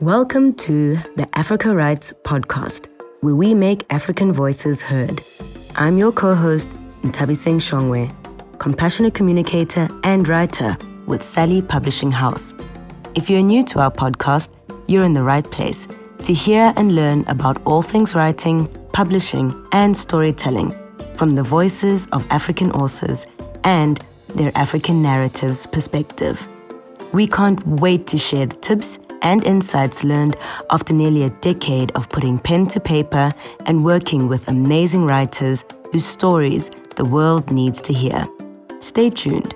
Welcome to the Africa Writes podcast, where we make African voices heard. I'm your co host, Ntabiseng Shongwe, compassionate communicator and writer with Sally Publishing House. If you're new to our podcast, you're in the right place to hear and learn about all things writing, publishing, and storytelling from the voices of African authors and their African narratives perspective. We can't wait to share the tips and insights learned after nearly a decade of putting pen to paper and working with amazing writers whose stories the world needs to hear. Stay tuned.